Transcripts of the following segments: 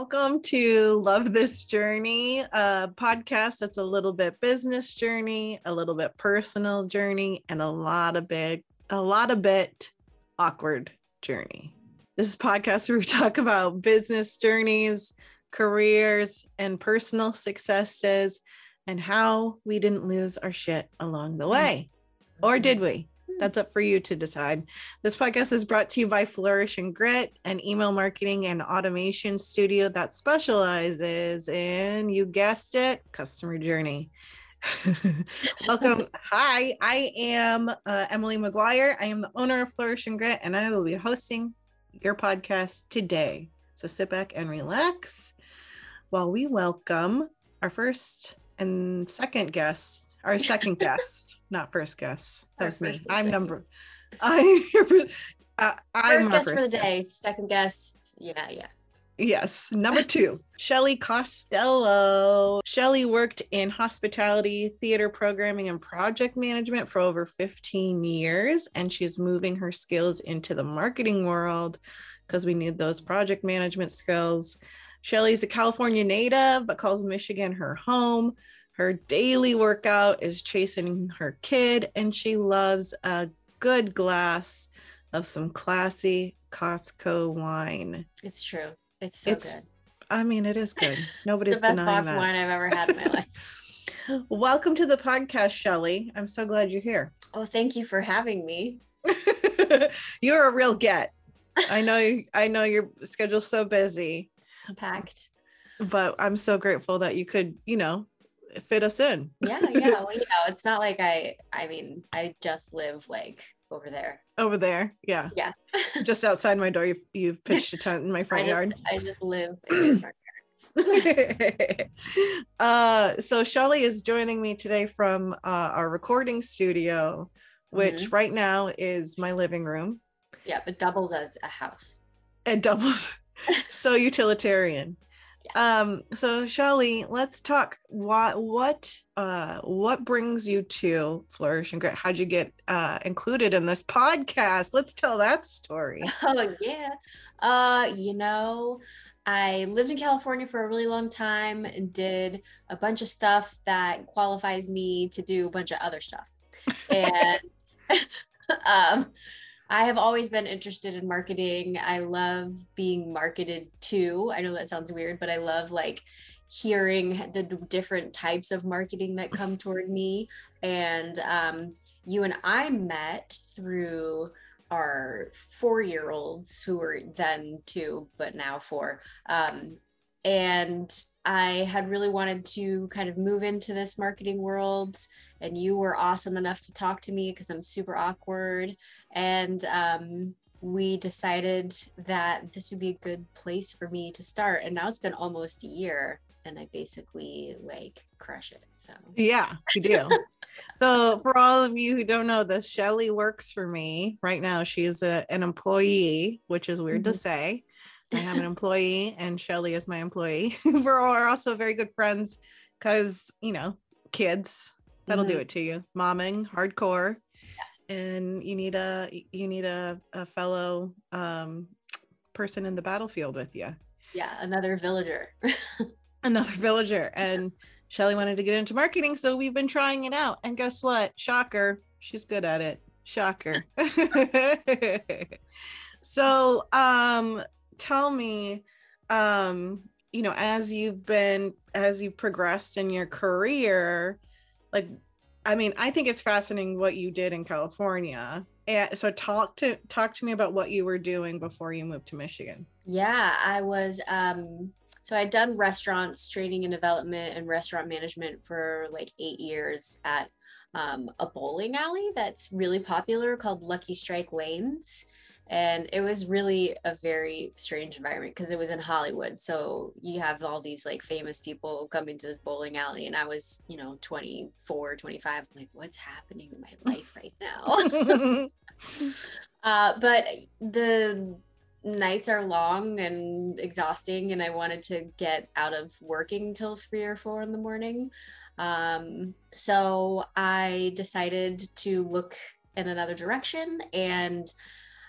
Welcome to Love This Journey, a podcast that's a little bit business journey, a little bit personal journey, and a lot of bit, a lot of bit awkward journey. This is podcast where we talk about business journeys, careers, and personal successes, and how we didn't lose our shit along the way. Or did we? That's up for you to decide. This podcast is brought to you by Flourish and Grit, an email marketing and automation studio that specializes in, you guessed it, customer journey. Welcome. Hi, I am uh, Emily McGuire. I am the owner of Flourish and Grit, and I will be hosting your podcast today. So sit back and relax while we welcome our first and second guest, our second guest not first guess. That was me. I'm second. number. I. uh, I'm first guess for the guess. day. Second guess. Yeah, yeah. Yes. Number two, Shelley Costello. Shelley worked in hospitality, theater programming, and project management for over 15 years, and she's moving her skills into the marketing world because we need those project management skills. Shelley's a California native, but calls Michigan her home. Her daily workout is chasing her kid, and she loves a good glass of some classy Costco wine. It's true. It's so it's, good. I mean, it is good. Nobody's the best denying box that. wine I've ever had in my life. Welcome to the podcast, Shelley. I'm so glad you're here. Oh, thank you for having me. you're a real get. I know. I know your schedule's so busy. Packed. But I'm so grateful that you could, you know, fit us in. yeah, yeah. Well, you know, it's not like I I mean, I just live like over there. Over there. Yeah. Yeah. just outside my door, you've, you've pitched a tent in my front I just, yard. I just live in my front yard. uh so Shelley is joining me today from uh, our recording studio, which mm-hmm. right now is my living room. Yeah, it doubles as a house. It doubles so utilitarian. Um, so Shelley, let's talk what what uh what brings you to Flourish and Grit? How'd you get uh included in this podcast? Let's tell that story. Oh yeah. Uh, you know, I lived in California for a really long time and did a bunch of stuff that qualifies me to do a bunch of other stuff. And um I have always been interested in marketing. I love being marketed to. I know that sounds weird, but I love like hearing the different types of marketing that come toward me. And um, you and I met through our four year olds who were then two, but now four. Um, and I had really wanted to kind of move into this marketing world. And you were awesome enough to talk to me because I'm super awkward. And um, we decided that this would be a good place for me to start. And now it's been almost a year and I basically like crush it. So, yeah, you do. so, for all of you who don't know this, Shelley works for me right now. She is a, an employee, which is weird mm-hmm. to say. I am an employee and Shelley is my employee. We're also very good friends because, you know, kids, that'll mm-hmm. do it to you. Momming, hardcore. Yeah. And you need a you need a, a fellow um, person in the battlefield with you. Yeah, another villager. another villager. And Shelley wanted to get into marketing, so we've been trying it out. And guess what? Shocker, she's good at it. Shocker. so um tell me um you know as you've been as you've progressed in your career like i mean i think it's fascinating what you did in california. And so talk to talk to me about what you were doing before you moved to michigan. Yeah i was um so i'd done restaurants training and development and restaurant management for like eight years at um, a bowling alley that's really popular called lucky strike lanes and it was really a very strange environment because it was in hollywood so you have all these like famous people coming to this bowling alley and i was you know 24 25 like what's happening in my life right now? Uh, but the nights are long and exhausting and i wanted to get out of working till three or four in the morning um, so i decided to look in another direction and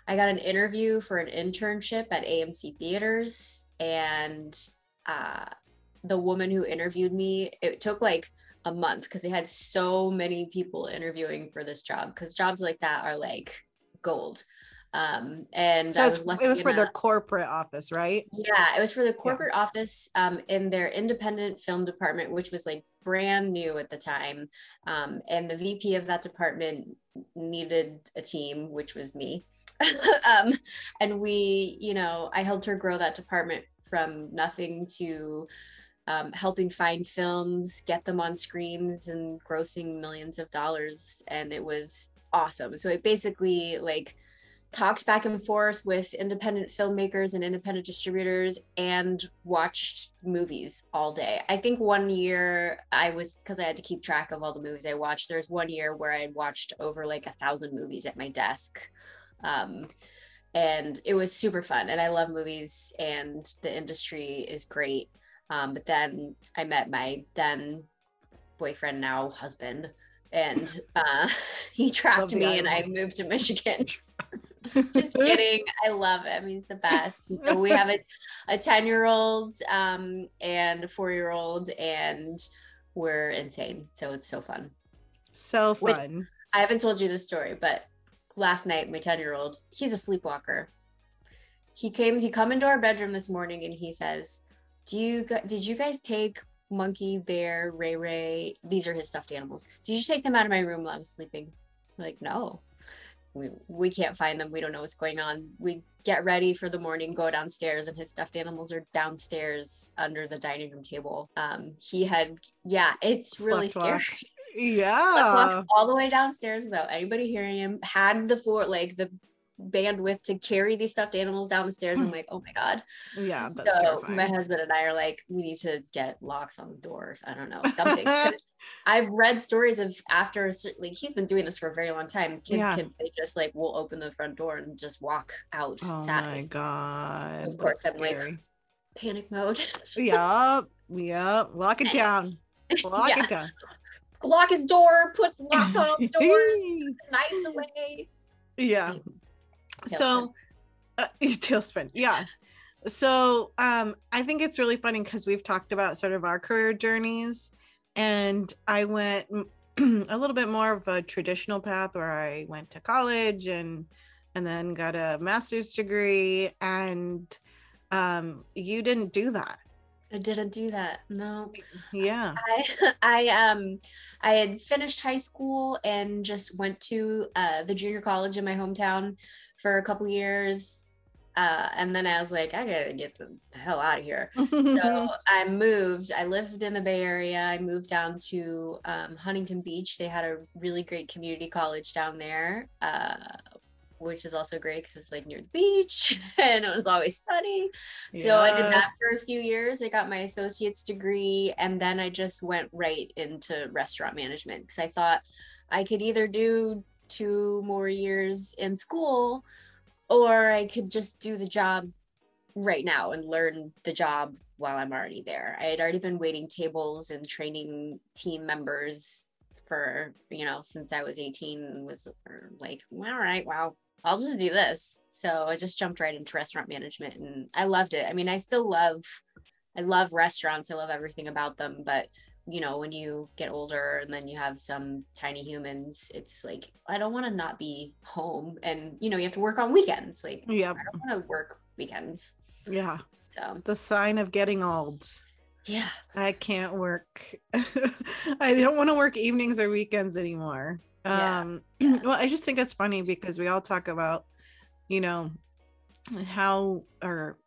I got an interview for an internship at AMC Theaters and uh, the woman who interviewed me, it took like a month because they had so many people interviewing for this job because jobs like that are like gold. Um, and So I was lucky it was for their corporate office, right? yeah, it was for the corporate office um, in their independent film department, which was like brand new at the time. Um, and the VP of that department needed a team, which was me. um, and we, you know, I helped her grow that department from nothing to um, helping find films, get them on screens, and grossing millions of dollars. And it was awesome. So it basically like talked back and forth with independent filmmakers and independent distributors and watched movies all day. I think one year I was because I had to keep track of all the movies I watched. There's one year where I watched over like a thousand movies at my desk. Um, and it was super fun. And I love movies and the industry is great. Um, but then I met my then boyfriend, now husband, and uh, he trapped me and I moved to Michigan. Just kidding. I love him. He's the best. So we have a, a 10 year old um, and a four year old, and we're insane. So it's so fun. So Which- fun. I haven't told you the story, but last night, my 10 year old, he's a sleepwalker. He came, he come into our bedroom this morning and he says, Do you, did you guys take Monkey, Bear, Ray Ray? These are his stuffed animals. Did you take them out of my room while I was sleeping? We're like, no. We, we can't find them. We don't know what's going on. We get ready for the morning, go downstairs, and his stuffed animals are downstairs under the dining room table. Um, he had, yeah, it's really scary. Yeah. walked all the way downstairs without anybody hearing him. Had the four like the bandwidth to carry these stuffed animals down the stairs. I'm like, oh my god. Yeah. So terrifying. my husband and I are like, we need to get locks on the doors. I don't know something. I've read stories of after like he's been doing this for a very long time. Kids Yeah. can they just like will open the front door and just walk out. Oh my outside. god. of course that's I'm like. Panic mode. Yep. Yep. Lock it down. Lock Yeah. it down. Lock his door. Put locks on doors. knives away. yeah. Tailspin. So uh, tailspin. Yeah. So um I think it's really funny because we've talked about sort of our career journeys and I went a little bit more of a traditional path where I went to college and and then got a master's degree and um you didn't do that. I didn't do that. No. Yeah. I I um I had finished high school and just went to uh, the junior college in my hometown for a couple years, uh, and then I was like, I gotta get the hell out of here. So I moved. I lived in the Bay Area. I moved down to um, Huntington Beach. They had a really great community college down there, uh, which is also great because it's like near the beach and it was always sunny. So I did that for a few years. I got my associate's degree and then I just went right into restaurant management because I thought I could either do two more years in school or I could just do the job right now and learn the job while I'm already there. I had already been waiting tables and training team members for, you know, since I was 18 was uh, like, all right, well, I'll just do this. So I just jumped right into restaurant management and I loved it. I mean, I still love I love restaurants. I love everything about them, but you know, when you get older and then you have some tiny humans, it's like I don't want to not be home and you know, you have to work on weekends. Like Yep. I don't want to work weekends. Yeah. So, The sign of getting old. yeah. I can't work. I don't want to work evenings or weekends anymore. Yeah, Um yeah. well, I just think it's funny because we all talk about, you know, how or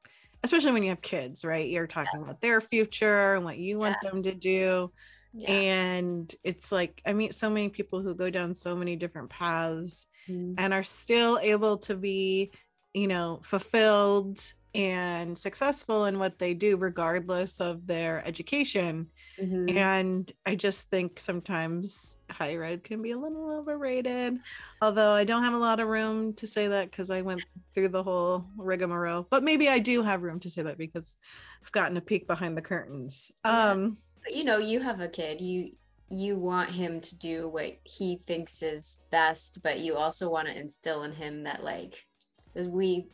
especially when you have kids, right? You're talking about their future and what you want them to do. Yeah. And it's like I meet so many people who go down so many different paths Mm. and are still able to be, you know, fulfilled and successful in what they do regardless of their education Mhm. and I just think sometimes higher ed can be a little overrated. Although I don't have a lot of room to say that because I went through the whole rigmarole. But maybe I do have room to say that because I've gotten a peek behind the curtains. Yeah. Um, But, you know, you have a kid. You you want him to do what he thinks is best, but you also want to instill in him that like we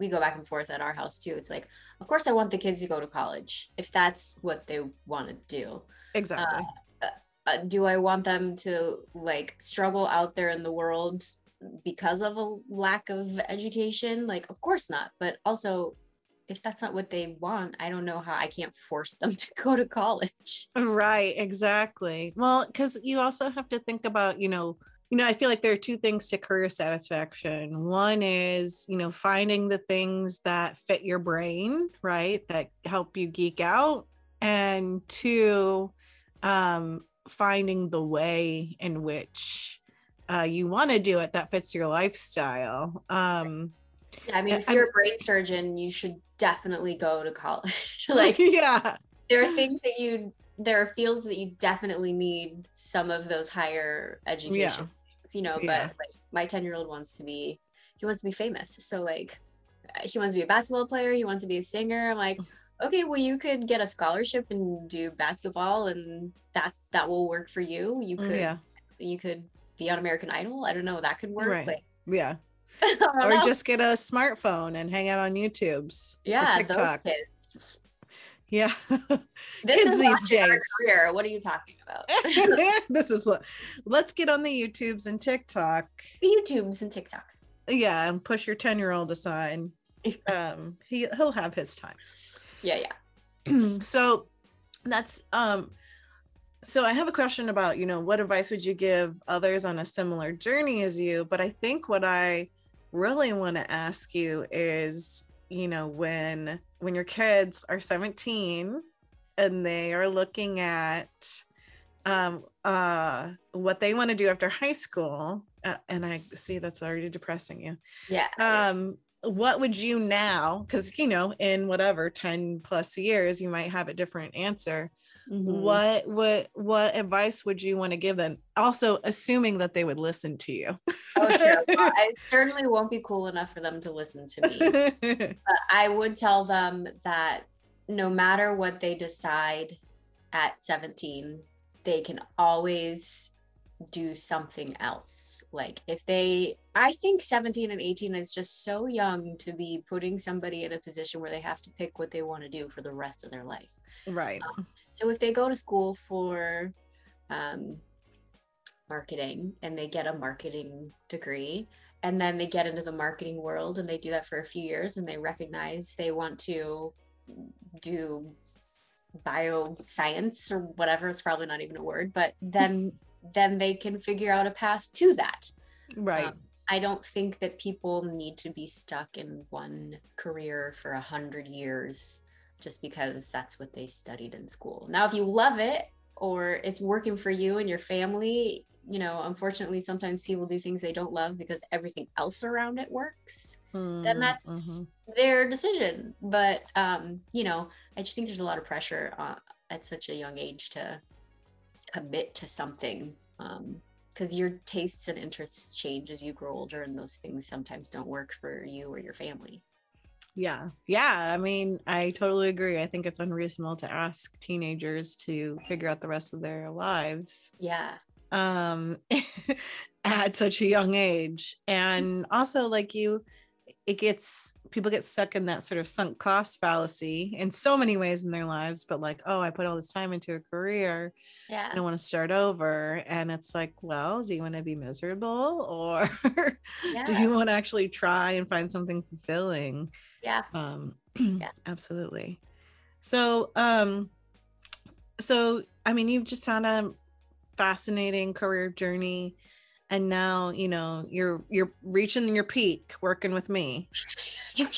we go back and forth at our house too. It's like, of course, I want the kids to go to college if that's what they want to do. Exactly. Uh, uh, do I want them to like struggle out there in the world because of a lack of education? Like, of course not. But also, if that's not what they want, I don't know how I can't force them to go to college. Right, exactly. Well, because you also have to think about, you know, you know, I feel like there are two things to career satisfaction. One is, you know, finding the things that fit your brain, right? That help you geek out. And two, um, finding the way in which uh, you want to do it that fits your lifestyle. Um, yeah, I mean, if you're a brain surgeon, you should definitely go to college. like, yeah, there are things that you, there are fields that you definitely need some of those higher education. You know, yeah. but like my 10 year old wants to be, he wants to be famous. So, like, he wants to be a basketball player, he wants to be a singer. I'm like, okay, well, you could get a scholarship and do basketball, and that that will work for you. You mm, could, yeah. you could be on American Idol. I don't know, that could work. Right. Like, yeah. or know. just get a smartphone and hang out on YouTube's. Yeah, TikTok. kids. Yeah. This kids is these days. career. What are you talking about? this is what let's get on the YouTubes and TikTok. The YouTubes and TikToks. Yeah, and push your 10 year old aside. um he he'll have his time. Yeah, yeah. so that's um so I have a question about, you know, what advice would you give others on a similar journey as you? But I think what I really want to ask you is, you know, when when your kids are 17 and they are looking at um uh what they want to do after high school uh, and i see that's already depressing you. Yeah. Um what would you now because you know in whatever 10 plus years you might have a different answer mm-hmm. what what what advice would you want to give them? Also assuming that they would listen to you. Oh sure. Well, i certainly won't be cool enough for them to listen to me. But i would tell them that no matter what they decide at 17 they can always do something else. Like if they, I think 17 and 18 is just so young to be putting somebody in a position where they have to pick what they want to do for the rest of their life. Right. Um, so if they go to school for um, marketing and they get a marketing degree, and then they get into the marketing world and they do that for a few years and they recognize they want to do bioscience or whatever it's probably not even a word but then then they can figure out a path to that. Right. Um, I don't think that people need to be stuck in one career for a hundred years just because that's what they studied in school. Now, if you love it or it's working for you and your family, you know, unfortunately, sometimes people do things they don't love because everything else around it works. Mm, then that's mm-hmm. their decision. But, um, you know, I just think there's a lot of pressure uh, at such a young age to commit to something because um, your tastes and interests change as you grow older and those things sometimes don't work for you or your family. Yeah. Yeah i mean i totally agree. I think it's unreasonable to ask teenagers to figure out the rest of their lives yeah. um at such a young age. And also like you it gets people get stuck in that sort of sunk cost fallacy in so many ways in their lives but like oh i put all this time into a career yeah. i want to start over and it's like well do you want to be miserable or yeah. do you want to actually try and find something fulfilling? Yeah. Um yeah. absolutely. So um so i mean you've just had a fascinating career journey and now you know you're you're reaching your peak working with me.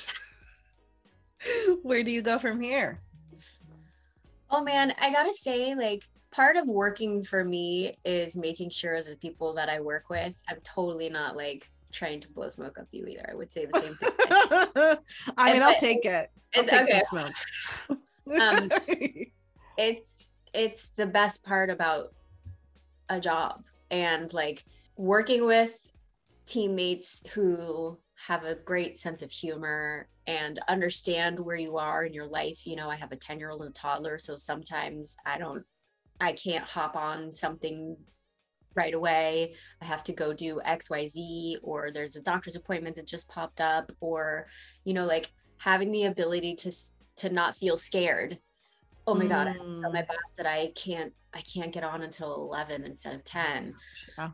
Where do you go from here? Oh man i gotta say like part of working for me is making sure that the people that i work with i'm totally not like trying to blow smoke up you either. I would say the same thing. I mean i'll take it. I'll take okay. some smoke. Um, it's it's the best part about a job. And like working with teammates who have a great sense of humor and understand where you are in your life. You know, I have a 10 year old and a toddler, so sometimes I don't, I can't hop on something right away. I have to go do XYZ, or there's a doctor's appointment that just popped up, or, you know, like having the ability to to not feel scared. Oh my mm. God, I have to tell my mm. boss that I can't I can't get on until 11 instead of 10. Yeah.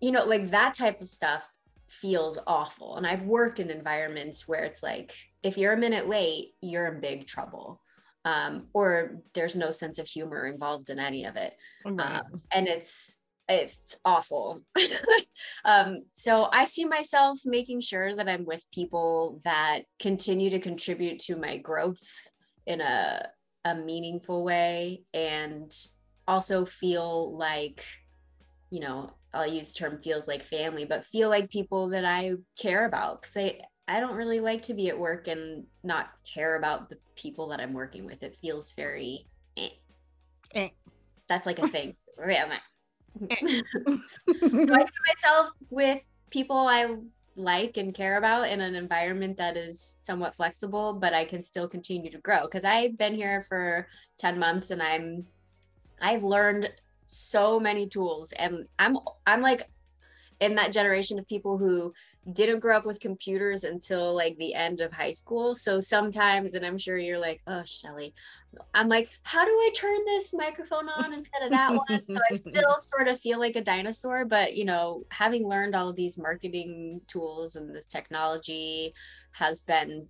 You know, like that type of stuff feels awful. And I've worked in environments where it's like, if you're a minute late, you're in big trouble. Um, or there's no sense of humor involved in any of it. Right. Um, and it's it's awful. um, so I see myself making sure that I'm with people that continue to contribute to my growth in a a meaningful way and also feel like, you know, I'll use term feels like family, but feel like people that I care about. Cause I, I don't really like to be at work and not care about the people that I'm working with. It feels very eh. Eh. That's like a thing. Eh. I see myself with people I like and care about in an environment that is somewhat flexible, but I can still continue to grow. Because I've been here for 10 months and I'm I've learned so many tools and I'm I'm like in that generation of people who didn't grow up with computers until like the end of high school. So sometimes, and I'm sure you're like, oh, Shelley, I'm like, how do I turn this microphone on instead of that one? so I still sort of feel like a dinosaur, but you know, having learned all of these marketing tools and this technology has been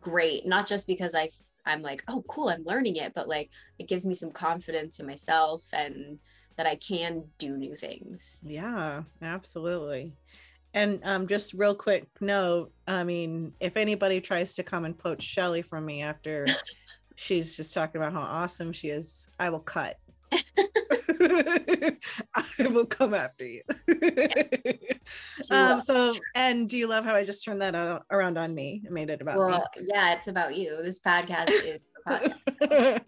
great, not just because I I'm like, oh, cool, I'm learning it, but like it gives me some confidence in myself and that I can do new things. Yeah, absolutely. And um, just real quick note, I mean, if anybody tries to come and poach Shelley from me after she's just talking about how awesome she is, I will cut. I will come after you. um, so, and do you love how I just turned that out, around on me? I made it about well, me. Yeah, it's about you. This podcast is podcast.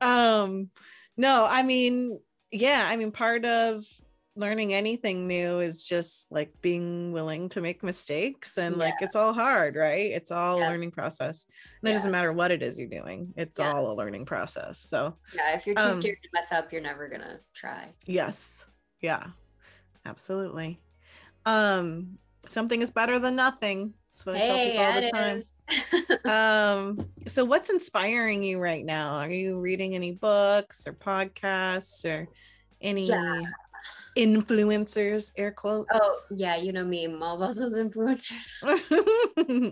um, no, I mean, yeah, I mean, part of learning anything new is just like being willing to make mistakes and yeah. like it's all hard right? It's all yeah. a learning process. And it doesn't matter what it is you're doing it's yeah. all a learning process so yeah if you're too um, scared to mess up you're never gonna try. Yes. Yeah. Absolutely. Um something is better than nothing. That's what hey, i tell people all the time. um so what's inspiring you right now? Are you reading any books or podcasts or any influencers air quotes. Oh yeah you know me I'm all about those influencers.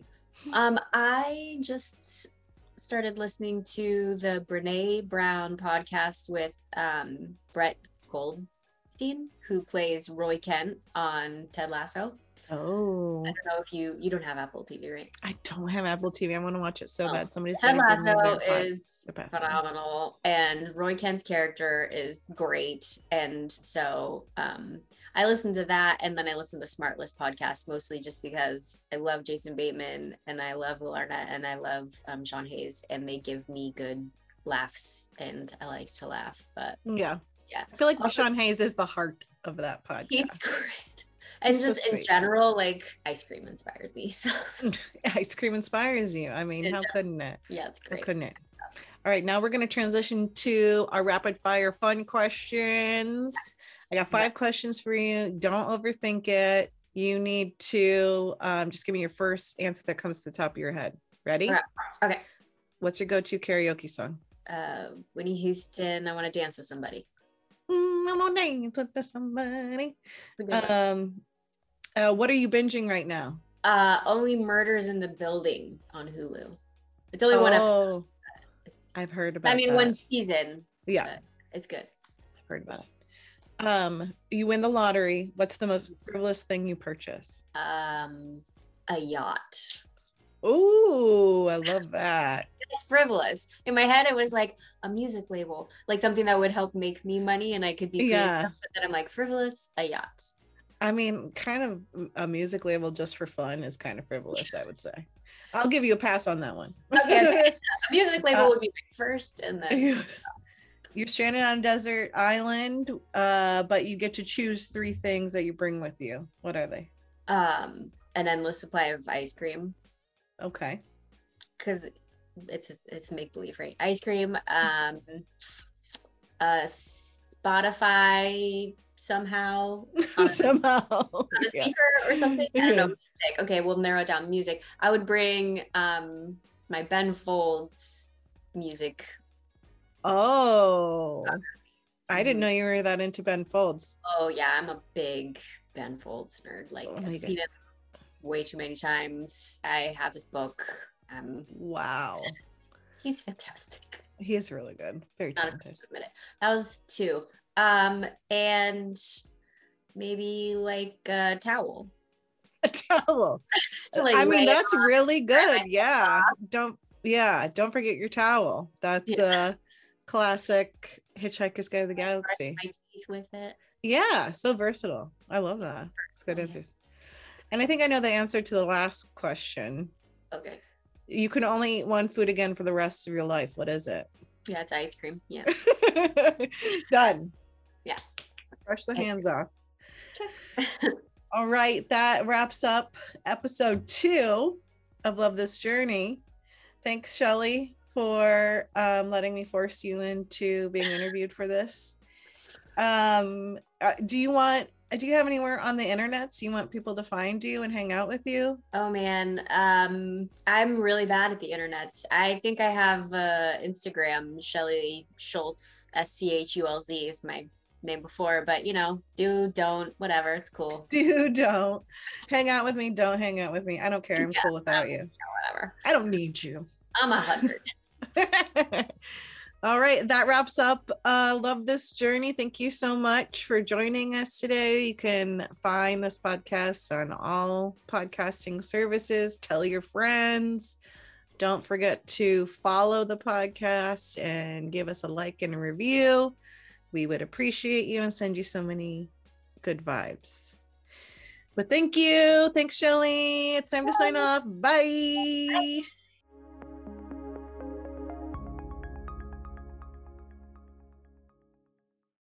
Um i just started listening to the brene brown podcast with um brett goldstein who plays roy kent on ted lasso Oh, I don't know if you you don't have Apple TV, right? I don't have Apple TV. I want to watch it so oh. bad. Somebody's Ted Lasso is phenomenal, and Roy Kent's character is great. And so um, I listened to that, and then I listened to SmartLess podcast mostly just because I love Jason Bateman and I love Will Arnett and I love um, Sean Hayes, and they give me good laughs, and I like to laugh. But yeah, yeah, I feel like also, Sean Hayes is the heart of that podcast. He's great and just in general like ice cream inspires me so. Ice cream inspires you. I mean it how does. couldn't it? Yeah it's great. how couldn't it? All right now we're going to transition to our rapid fire fun questions. I got five yeah. questions for you. Don't overthink it. You need to um, just give me your first answer that comes to the top of your head. Ready? Okay. What's your go-to karaoke song? Uh whitney houston i want to dance with somebody. Mm, I want to dance with somebody. Um, uh, what are you binging right now? Uh, only Murders in the Building on Hulu. It's only oh, one episode. I've heard about. I mean, that. one season. Yeah, it's good. I've heard about it. Um, you win the lottery. What's the most frivolous thing you purchase? Um, a yacht. Ooh, I love that. it's frivolous. In my head, it was like a music label, like something that would help make me money and I could be yeah. But then I'm like frivolous, a yacht. I mean, kind of a music label just for fun is kind of frivolous, I would say. I'll give you a pass on that one. okay, okay. A music label uh, would be first, and then you're stranded on a desert island, uh, but you get to choose three things that you bring with you. What are they? Um, an endless supply of ice cream. Okay. Because it's it's make believe, right? Ice cream. Um, a Spotify somehow a, Somehow. a Yeah. speaker or something. I don't know. Music. Okay, we'll narrow it down. Music. I would bring um my Ben Folds music. Oh. I didn't know you were that into Ben Folds. Oh yeah, I'm a big Ben Folds nerd. Like Oh I've seen him way too many times. I have his book. Um, Wow. he's fantastic. He is really good. Very talented. afraid to admit it. That was two. Um, and maybe like a towel. A towel. To, like, I mean, that's really good. Yeah. Don't yeah, don't forget your towel. That's a classic Hitchhiker's Guide to the Galaxy. my teeth with it. Yeah, so versatile. I love that. It's good answers. And I think I know the answer to the last question. Okay. You can only eat one food again for the rest of your life. What is it? Yeah, it's ice cream. Yeah. Done. Yeah. Brush the Okay. hands off. Check. All right, that wraps up episode two of Love This Journey. Thanks, Shelley, for um, letting me force you into being interviewed for this. Um, uh, do you want? Do you have anywhere on the internet? So you want people to find you and hang out with you? oh man, um, I'm really bad at the internet. I think I have uh, Instagram. Shelley Schulz, S C H U L Z is my name before, but you know, do don't whatever. It's cool. Do don't hang out with me. Don't hang out with me. I don't care. I'm Yeah, cool without you. Whatever. I don't need you. I'm a hundred. All right, that wraps up uh Love This Journey. Thank you so much for joining us today. You can find this podcast on all podcasting services. Tell your friends. Don't forget to follow the podcast and give us a like and a review. We would appreciate you and send you so many good vibes. But thank you. Thanks, Shelley. It's time to sign off. Bye. Bye.